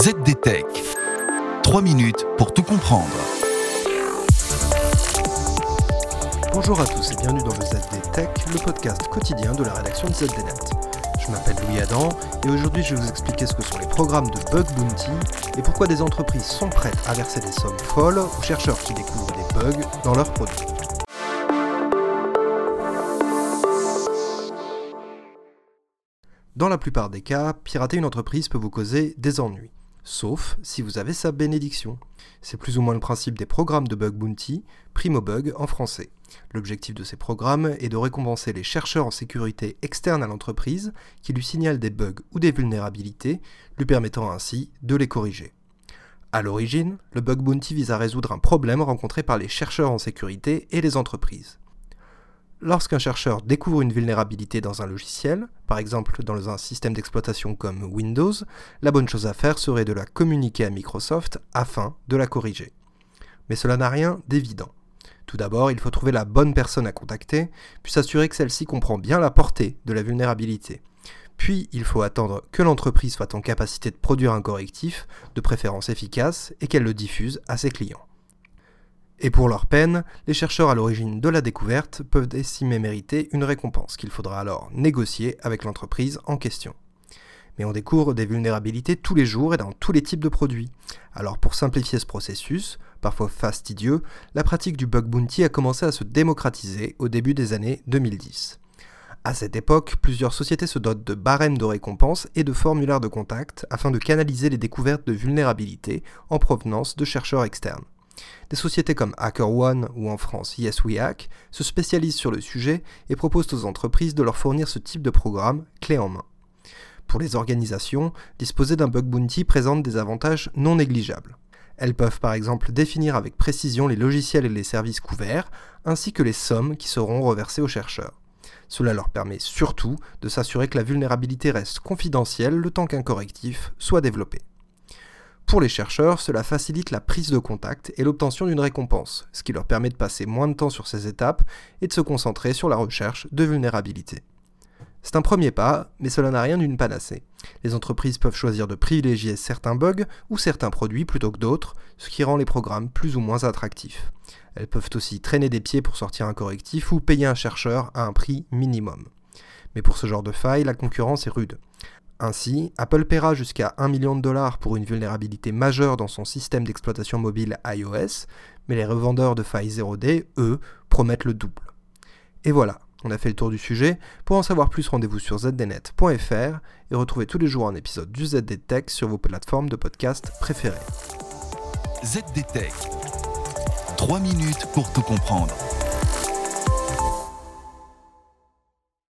ZDTech. 3 minutes pour tout comprendre. Bonjour à tous et bienvenue dans le ZDTech, le podcast quotidien de la rédaction de ZDNet. Je m'appelle Louis Adam et aujourd'hui je vais vous expliquer ce que sont les programmes de Bug Bounty et pourquoi des entreprises sont prêtes à verser des sommes folles aux chercheurs qui découvrent des bugs dans leurs produits. Dans la plupart des cas, pirater une entreprise peut vous causer des ennuis, sauf si vous avez sa bénédiction. C'est plus ou moins le principe des programmes de Bug Bounty, Primo Bug en français. L'objectif de ces programmes est de récompenser les chercheurs en sécurité externes à l'entreprise qui lui signalent des bugs ou des vulnérabilités, lui permettant ainsi de les corriger. À l'origine, le Bug Bounty vise à résoudre un problème rencontré par les chercheurs en sécurité et les entreprises. Lorsqu'un chercheur découvre une vulnérabilité dans un logiciel, par exemple dans un système d'exploitation comme Windows, la bonne chose à faire serait de la communiquer à Microsoft afin de la corriger. Mais cela n'a rien d'évident. Tout d'abord, il faut trouver la bonne personne à contacter, puis s'assurer que celle-ci comprend bien la portée de la vulnérabilité. Puis, il faut attendre que l'entreprise soit en capacité de produire un correctif, de préférence efficace, et qu'elle le diffuse à ses clients. Et pour leur peine, les chercheurs à l'origine de la découverte peuvent estimer mériter une récompense qu'il faudra alors négocier avec l'entreprise en question. Mais on découvre des vulnérabilités tous les jours et dans tous les types de produits. Alors pour simplifier ce processus, parfois fastidieux, la pratique du bug bounty a commencé à se démocratiser au début des années 2010. À cette époque, plusieurs sociétés se dotent de barèmes de récompense et de formulaires de contact afin de canaliser les découvertes de vulnérabilités en provenance de chercheurs externes. Des sociétés comme HackerOne ou en France YesWeHack se spécialisent sur le sujet et proposent aux entreprises de leur fournir ce type de programme clé en main. Pour les organisations, disposer d'un bug bounty présente des avantages non négligeables. Elles peuvent par exemple définir avec précision les logiciels et les services couverts, ainsi que les sommes qui seront reversées aux chercheurs. Cela leur permet surtout de s'assurer que la vulnérabilité reste confidentielle le temps qu'un correctif soit développé. Pour les chercheurs, cela facilite la prise de contact et l'obtention d'une récompense, ce qui leur permet de passer moins de temps sur ces étapes et de se concentrer sur la recherche de vulnérabilité. C'est un premier pas, mais cela n'a rien d'une panacée. Les entreprises peuvent choisir de privilégier certains bugs ou certains produits plutôt que d'autres, ce qui rend les programmes plus ou moins attractifs. Elles peuvent aussi traîner des pieds pour sortir un correctif ou payer un chercheur à un prix minimum. Mais pour ce genre de faille, la concurrence est rude. Ainsi, Apple paiera jusqu'à 1 million de dollars pour une vulnérabilité majeure dans son système d'exploitation mobile iOS, mais les revendeurs de failles 0D, eux, promettent le double. Et voilà, on a fait le tour du sujet. Pour en savoir plus, rendez-vous sur zdnet.fr et retrouvez tous les jours un épisode du ZDTech sur vos plateformes de podcast préférées. ZDTech. 3 minutes pour tout comprendre.